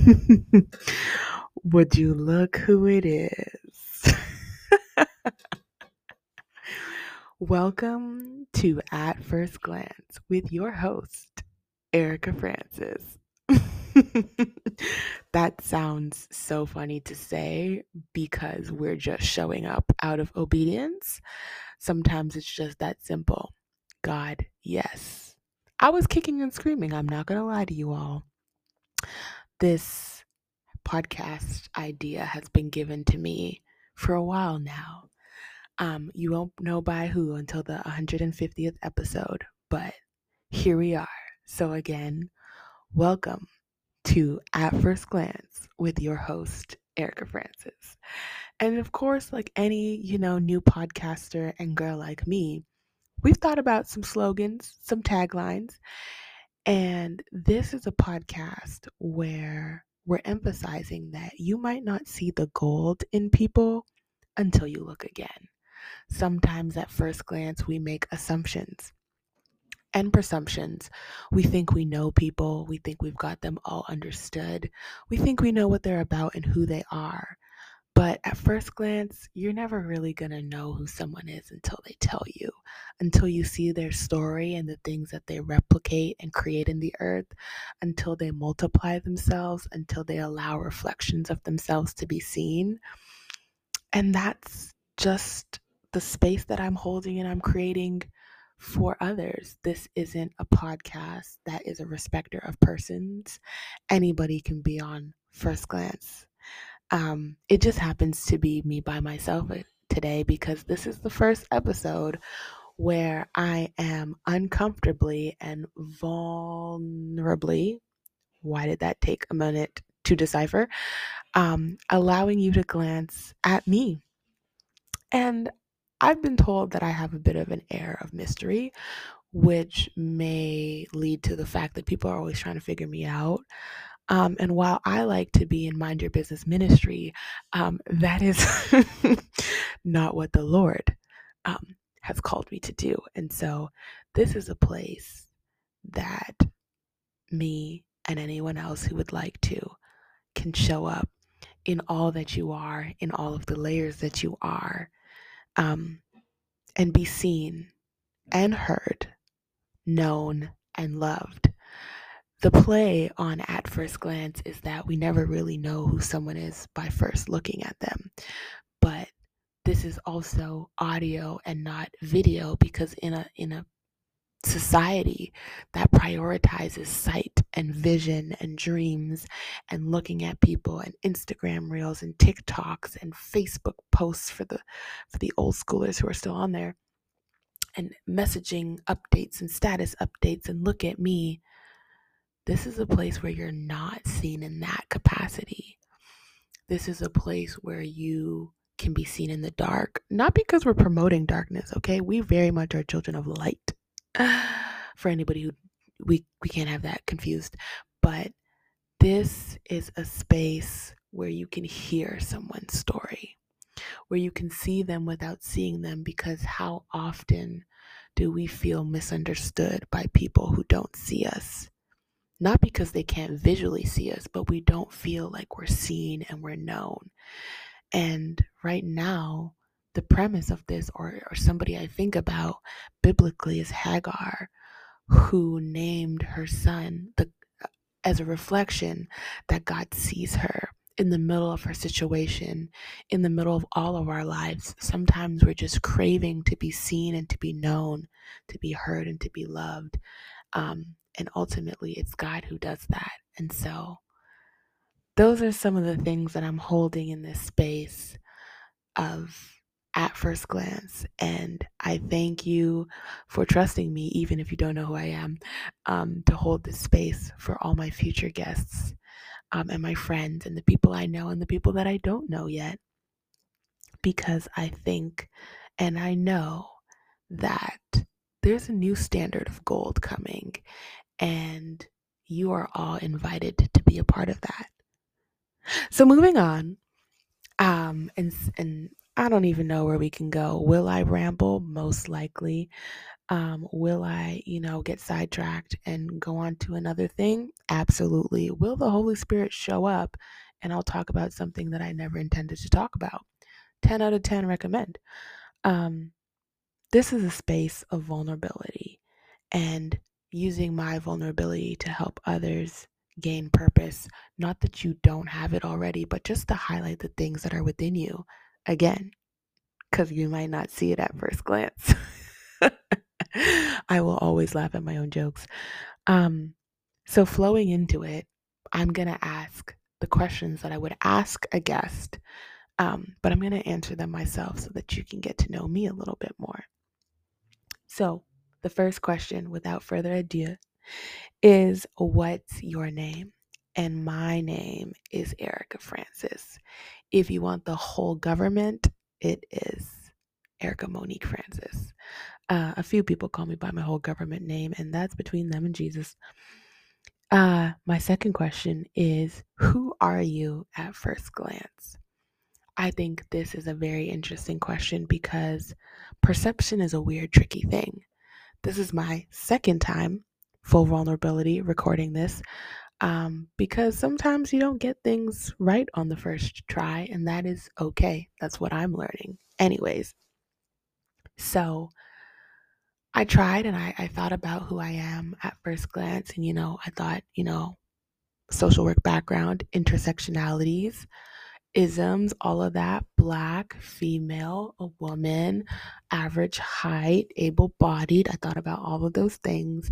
Would you look who it is? Welcome to At First Glance with your host, Erica Francis. that sounds so funny to say because we're just showing up out of obedience. Sometimes it's just that simple. God, yes. I was kicking and screaming. I'm not going to lie to you all. This podcast idea has been given to me for a while now. Um, you won't know by who until the 150th episode, but here we are. So, again, welcome to At First Glance with your host, Erica Francis. And of course, like any, you know, new podcaster and girl like me, we've thought about some slogans, some taglines. And this is a podcast where we're emphasizing that you might not see the gold in people until you look again. Sometimes at first glance, we make assumptions and presumptions. We think we know people, we think we've got them all understood, we think we know what they're about and who they are. But at first glance, you're never really going to know who someone is until they tell you, until you see their story and the things that they replicate and create in the earth, until they multiply themselves, until they allow reflections of themselves to be seen. And that's just the space that I'm holding and I'm creating for others. This isn't a podcast that is a respecter of persons. Anybody can be on first glance. Um, it just happens to be me by myself uh, today because this is the first episode where I am uncomfortably and vulnerably, why did that take a minute to decipher? Um, allowing you to glance at me. And I've been told that I have a bit of an air of mystery, which may lead to the fact that people are always trying to figure me out. Um, and while I like to be in mind your business ministry, um, that is not what the Lord um, has called me to do. And so this is a place that me and anyone else who would like to can show up in all that you are, in all of the layers that you are, um, and be seen and heard, known and loved. The play on at first glance is that we never really know who someone is by first looking at them. But this is also audio and not video because in a in a society that prioritizes sight and vision and dreams and looking at people and Instagram reels and TikToks and Facebook posts for the for the old schoolers who are still on there and messaging updates and status updates and look at me this is a place where you're not seen in that capacity. This is a place where you can be seen in the dark not because we're promoting darkness okay? We very much are children of light. For anybody who we we can't have that confused. But this is a space where you can hear someone's story where you can see them without seeing them because how often do we feel misunderstood by people who don't see us not because they can't visually see us but we don't feel like we're seen and we're known and right now the premise of this, or, or somebody I think about biblically, is Hagar, who named her son the, as a reflection that God sees her in the middle of her situation, in the middle of all of our lives. Sometimes we're just craving to be seen and to be known, to be heard and to be loved. Um, and ultimately, it's God who does that. And so, those are some of the things that I'm holding in this space of at first glance. And I thank you for trusting me, even if you don't know who I am, um, to hold this space for all my future guests um, and my friends and the people I know and the people that I don't know yet. Because I think and I know that there's a new standard of gold coming, and you are all invited to be a part of that. So moving on, um, and and I don't even know where we can go. Will I ramble? Most likely. Um, will I, you know, get sidetracked and go on to another thing? Absolutely. Will the Holy Spirit show up and I'll talk about something that I never intended to talk about? 10 out of 10 recommend. Um, this is a space of vulnerability and using my vulnerability to help others gain purpose. Not that you don't have it already, but just to highlight the things that are within you. Again, because you might not see it at first glance. I will always laugh at my own jokes. Um, so, flowing into it, I'm going to ask the questions that I would ask a guest, um, but I'm going to answer them myself so that you can get to know me a little bit more. So, the first question, without further ado, is What's your name? And my name is Erica Francis. If you want the whole government, it is Erica Monique Francis. Uh, a few people call me by my whole government name, and that's between them and Jesus. Uh, my second question is Who are you at first glance? I think this is a very interesting question because perception is a weird, tricky thing. This is my second time, full vulnerability, recording this um, because sometimes you don't get things right on the first try, and that is okay. That's what I'm learning. Anyways, so I tried and I, I thought about who I am at first glance, and you know, I thought, you know, social work background, intersectionalities, isms, all of that black, female, a woman, average height, able bodied. I thought about all of those things.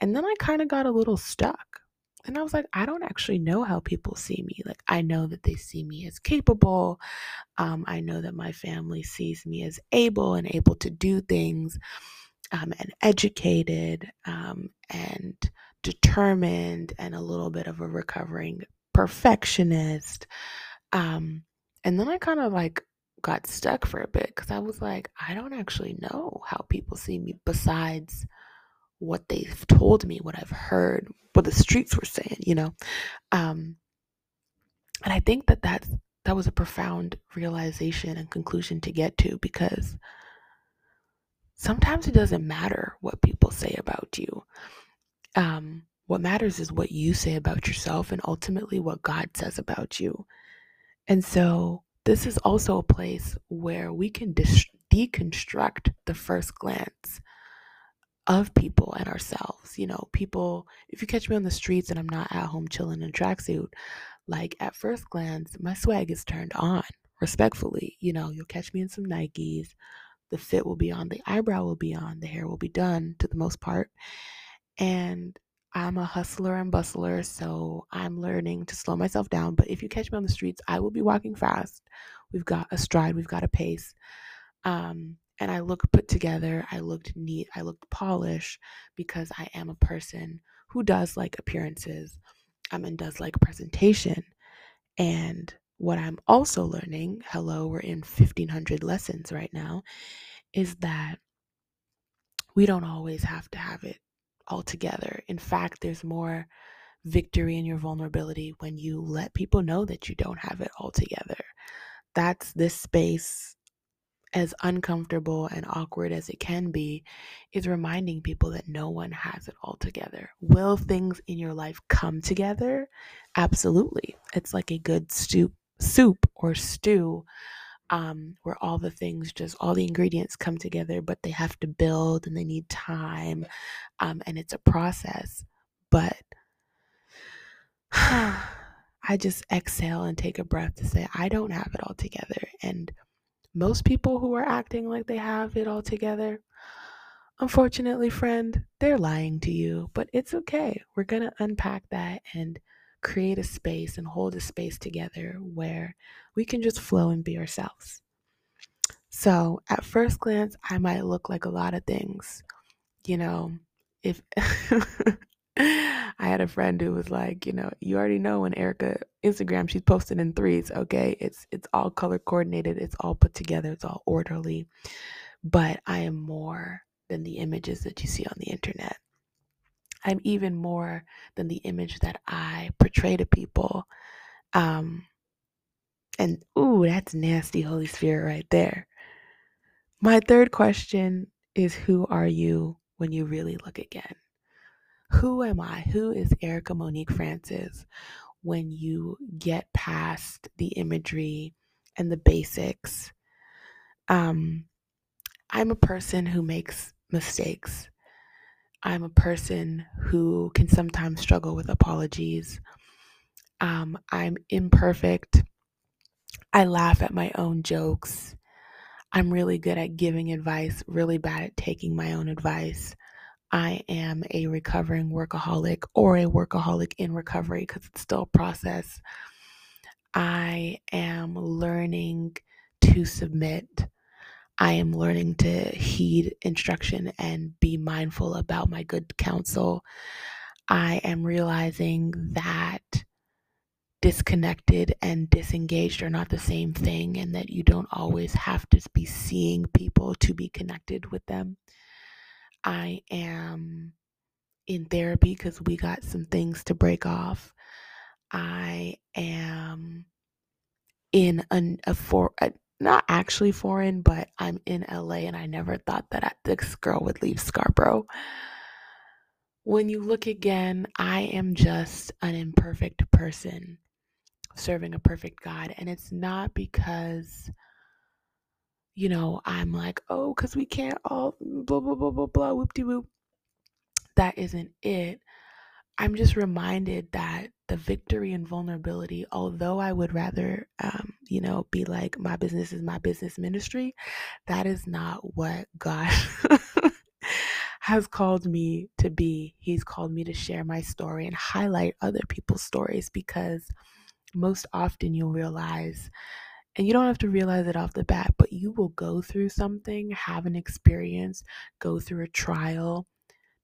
And then I kind of got a little stuck. And I was like, I don't actually know how people see me. Like, I know that they see me as capable. Um, I know that my family sees me as able and able to do things um, and educated um, and determined and a little bit of a recovering perfectionist. Um, and then I kind of like got stuck for a bit because I was like, I don't actually know how people see me besides what they've told me, what I've heard, what the streets were saying, you know. Um, and I think that that's, that was a profound realization and conclusion to get to because sometimes it doesn't matter what people say about you. Um, what matters is what you say about yourself and ultimately what God says about you. And so, this is also a place where we can deconstruct the first glance of people and ourselves. You know, people, if you catch me on the streets and I'm not at home chilling in a tracksuit, like at first glance, my swag is turned on respectfully. You know, you'll catch me in some Nikes. The fit will be on, the eyebrow will be on, the hair will be done to the most part. And I'm a hustler and bustler, so I'm learning to slow myself down. But if you catch me on the streets, I will be walking fast. We've got a stride, we've got a pace. Um, and I look put together, I looked neat, I looked polished because I am a person who does like appearances um, and does like presentation. And what I'm also learning, hello, we're in 1500 lessons right now, is that we don't always have to have it all together. In fact, there's more victory in your vulnerability when you let people know that you don't have it all together. That's this space as uncomfortable and awkward as it can be, is reminding people that no one has it all together. Will things in your life come together? Absolutely. It's like a good stew, soup or stew um, where all the things just all the ingredients come together, but they have to build and they need time, um, and it's a process. But I just exhale and take a breath to say, I don't have it all together. And most people who are acting like they have it all together, unfortunately, friend, they're lying to you, but it's okay. We're going to unpack that and create a space and hold a space together where we can just flow and be ourselves. So, at first glance, I might look like a lot of things. You know, if I had a friend who was like, you know, you already know when Erica Instagram, she's posted in threes, okay? It's it's all color coordinated, it's all put together, it's all orderly. But I am more than the images that you see on the internet. I'm even more than the image that I portray to people. Um and ooh, that's nasty Holy Spirit right there. My third question is who are you when you really look again? Who am I? Who is Erica Monique Francis when you get past the imagery and the basics? Um, I'm a person who makes mistakes. I'm a person who can sometimes struggle with apologies. Um, I'm imperfect. I laugh at my own jokes. I'm really good at giving advice, really bad at taking my own advice. I am a recovering workaholic or a workaholic in recovery because it's still a process. I am learning to submit. I am learning to heed instruction and be mindful about my good counsel. I am realizing that disconnected and disengaged are not the same thing, and that you don't always have to be seeing people to be connected with them. I am in therapy because we got some things to break off. I am in a for a, not actually foreign, but I'm in LA, and I never thought that I, this girl would leave Scarborough. When you look again, I am just an imperfect person serving a perfect God, and it's not because you know, I'm like, oh, because we can't all blah, blah, blah, blah, blah, whoop de whoop. That isn't it. I'm just reminded that the victory and vulnerability, although I would rather, um, you know, be like, my business is my business ministry, that is not what God has called me to be. He's called me to share my story and highlight other people's stories because most often you'll realize and you don't have to realize it off the bat, but you will go through something, have an experience, go through a trial,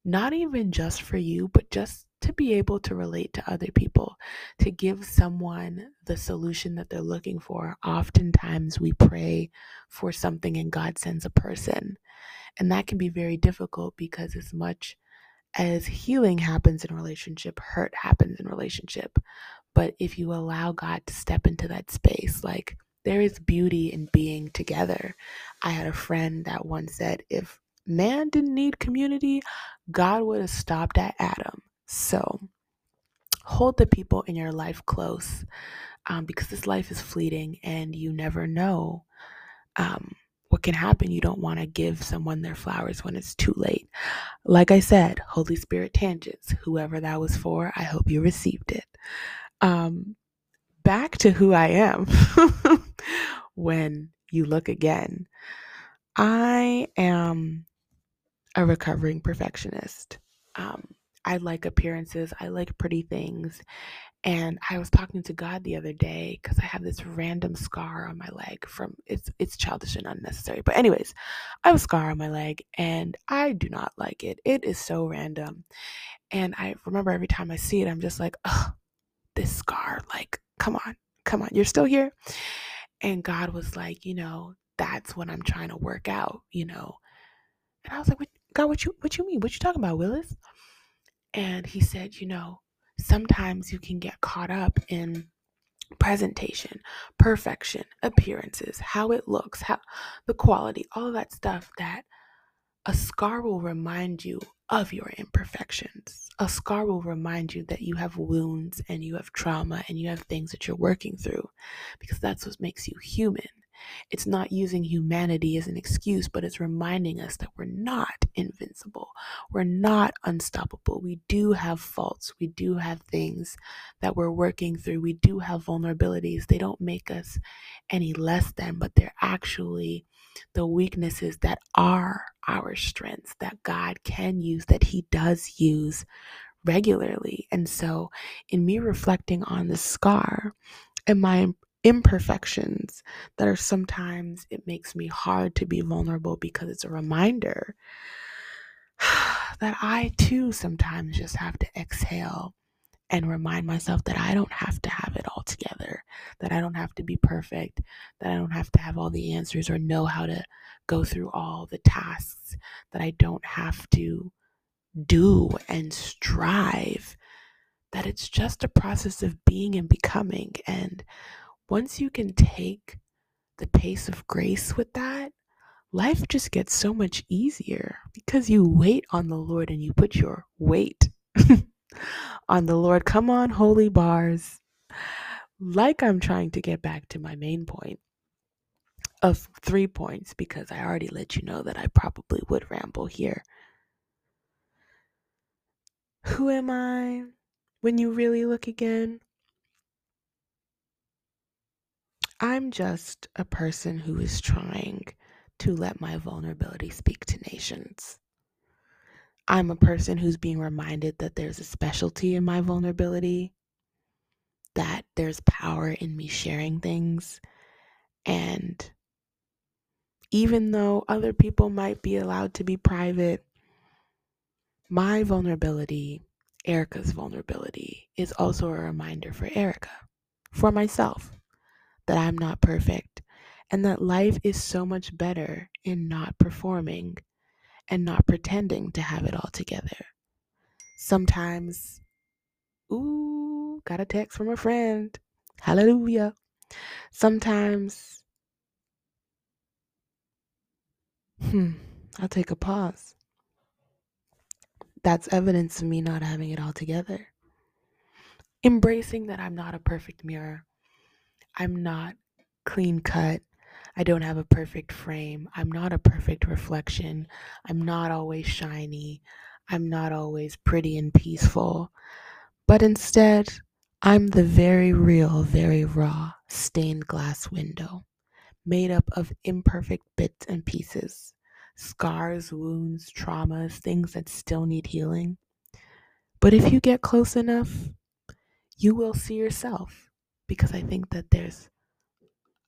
not even just for you, but just to be able to relate to other people, to give someone the solution that they're looking for. Oftentimes we pray for something and God sends a person. And that can be very difficult because as much as healing happens in relationship, hurt happens in relationship. But if you allow God to step into that space, like there is beauty in being together. I had a friend that once said, if man didn't need community, God would have stopped at Adam. So hold the people in your life close um, because this life is fleeting and you never know um, what can happen. You don't want to give someone their flowers when it's too late. Like I said, Holy Spirit tangents, whoever that was for, I hope you received it. Um, back to who I am when you look again. I am a recovering perfectionist. Um, I like appearances, I like pretty things. And I was talking to God the other day because I have this random scar on my leg from it's it's childish and unnecessary. But anyways, I have a scar on my leg and I do not like it. It is so random. And I remember every time I see it, I'm just like, oh, this scar, like, come on, come on, you're still here. And God was like, you know, that's what I'm trying to work out, you know. And I was like, God, what you what you mean? What you talking about, Willis? And he said, you know, sometimes you can get caught up in presentation, perfection, appearances, how it looks, how the quality, all of that stuff that a scar will remind you of your imperfections. A scar will remind you that you have wounds and you have trauma and you have things that you're working through because that's what makes you human. It's not using humanity as an excuse, but it's reminding us that we're not invincible. We're not unstoppable. We do have faults. We do have things that we're working through. We do have vulnerabilities. They don't make us any less than, but they're actually the weaknesses that are our strengths that God can use, that He does use regularly. And so, in me reflecting on the scar and my imperfections that are sometimes it makes me hard to be vulnerable because it's a reminder that I too sometimes just have to exhale and remind myself that I don't have to have it all together, that I don't have to be perfect, that I don't have to have all the answers or know how to go through all the tasks, that I don't have to do and strive, that it's just a process of being and becoming. And once you can take the pace of grace with that, life just gets so much easier because you wait on the Lord and you put your weight on the Lord. Come on, holy bars. Like I'm trying to get back to my main point of three points because I already let you know that I probably would ramble here. Who am I when you really look again? I'm just a person who is trying to let my vulnerability speak to nations. I'm a person who's being reminded that there's a specialty in my vulnerability, that there's power in me sharing things. And even though other people might be allowed to be private, my vulnerability, Erica's vulnerability, is also a reminder for Erica, for myself that I'm not perfect and that life is so much better in not performing and not pretending to have it all together. Sometimes, ooh, got a text from a friend. Hallelujah. Sometimes, hmm, I'll take a pause. That's evidence of me not having it all together. Embracing that I'm not a perfect mirror I'm not clean cut. I don't have a perfect frame. I'm not a perfect reflection. I'm not always shiny. I'm not always pretty and peaceful. But instead, I'm the very real, very raw stained glass window, made up of imperfect bits and pieces, scars, wounds, traumas, things that still need healing. But if you get close enough, you will see yourself because I think that there's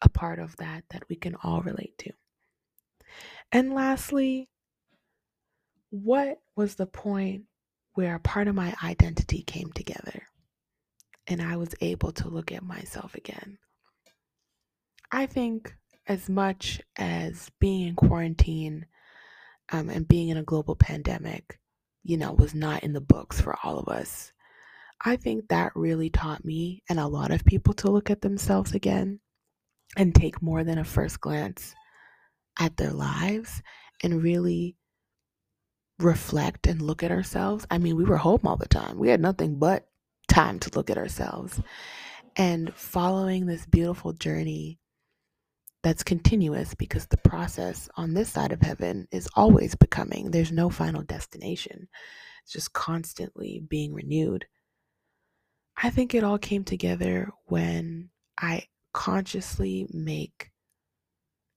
a part of that that we can all relate to. And lastly, what was the point where a part of my identity came together and I was able to look at myself again? I think as much as being in quarantine um, and being in a global pandemic, you know, was not in the books for all of us. I think that really taught me and a lot of people to look at themselves again and take more than a first glance at their lives and really reflect and look at ourselves. I mean, we were home all the time. We had nothing but time to look at ourselves. And following this beautiful journey that's continuous because the process on this side of heaven is always becoming. There's no final destination. It's just constantly being renewed. I think it all came together when I consciously make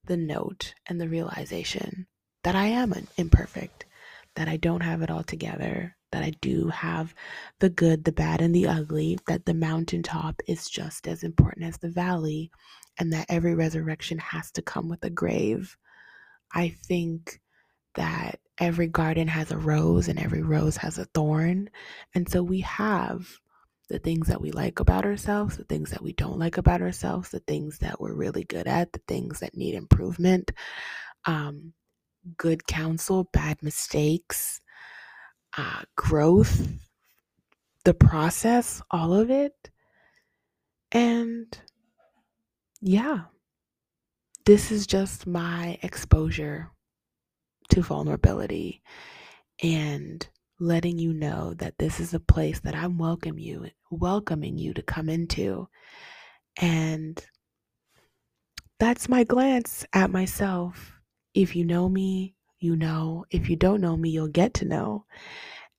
the note and the realization that I am imperfect, that I don't have it all together, that I do have the good, the bad, and the ugly, that the mountaintop is just as important as the valley, and that every resurrection has to come with a grave. I think that every garden has a rose and every rose has a thorn. And so we have the things that we like about ourselves, the things that we don't like about ourselves, the things that we're really good at, the things that need improvement, um, good counsel, bad mistakes, uh, growth, the process, all of it. And yeah, this is just my exposure to vulnerability and letting you know that this is a place that I'm welcome you, welcoming you to come into. And that's my glance at myself. If you know me, you know. If you don't know me, you'll get to know.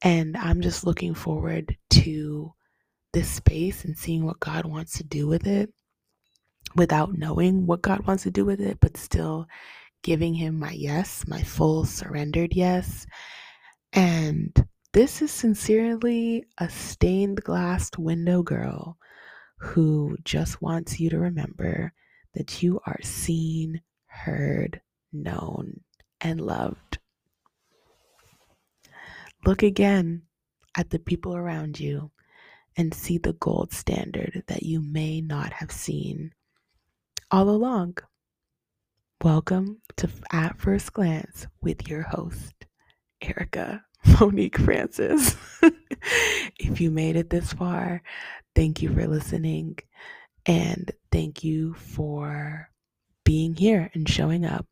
And I'm just looking forward to this space and seeing what God wants to do with it without knowing what God wants to do with it, but still giving Him my yes, my full surrendered yes, and this is sincerely a stained glass window girl who just wants you to remember that you are seen, heard, known, and loved. Look again at the people around you and see the gold standard that you may not have seen all along. Welcome to At First Glance with your host, Erica Monique Francis. if you made it this far, thank you for listening and thank you for being here and showing up.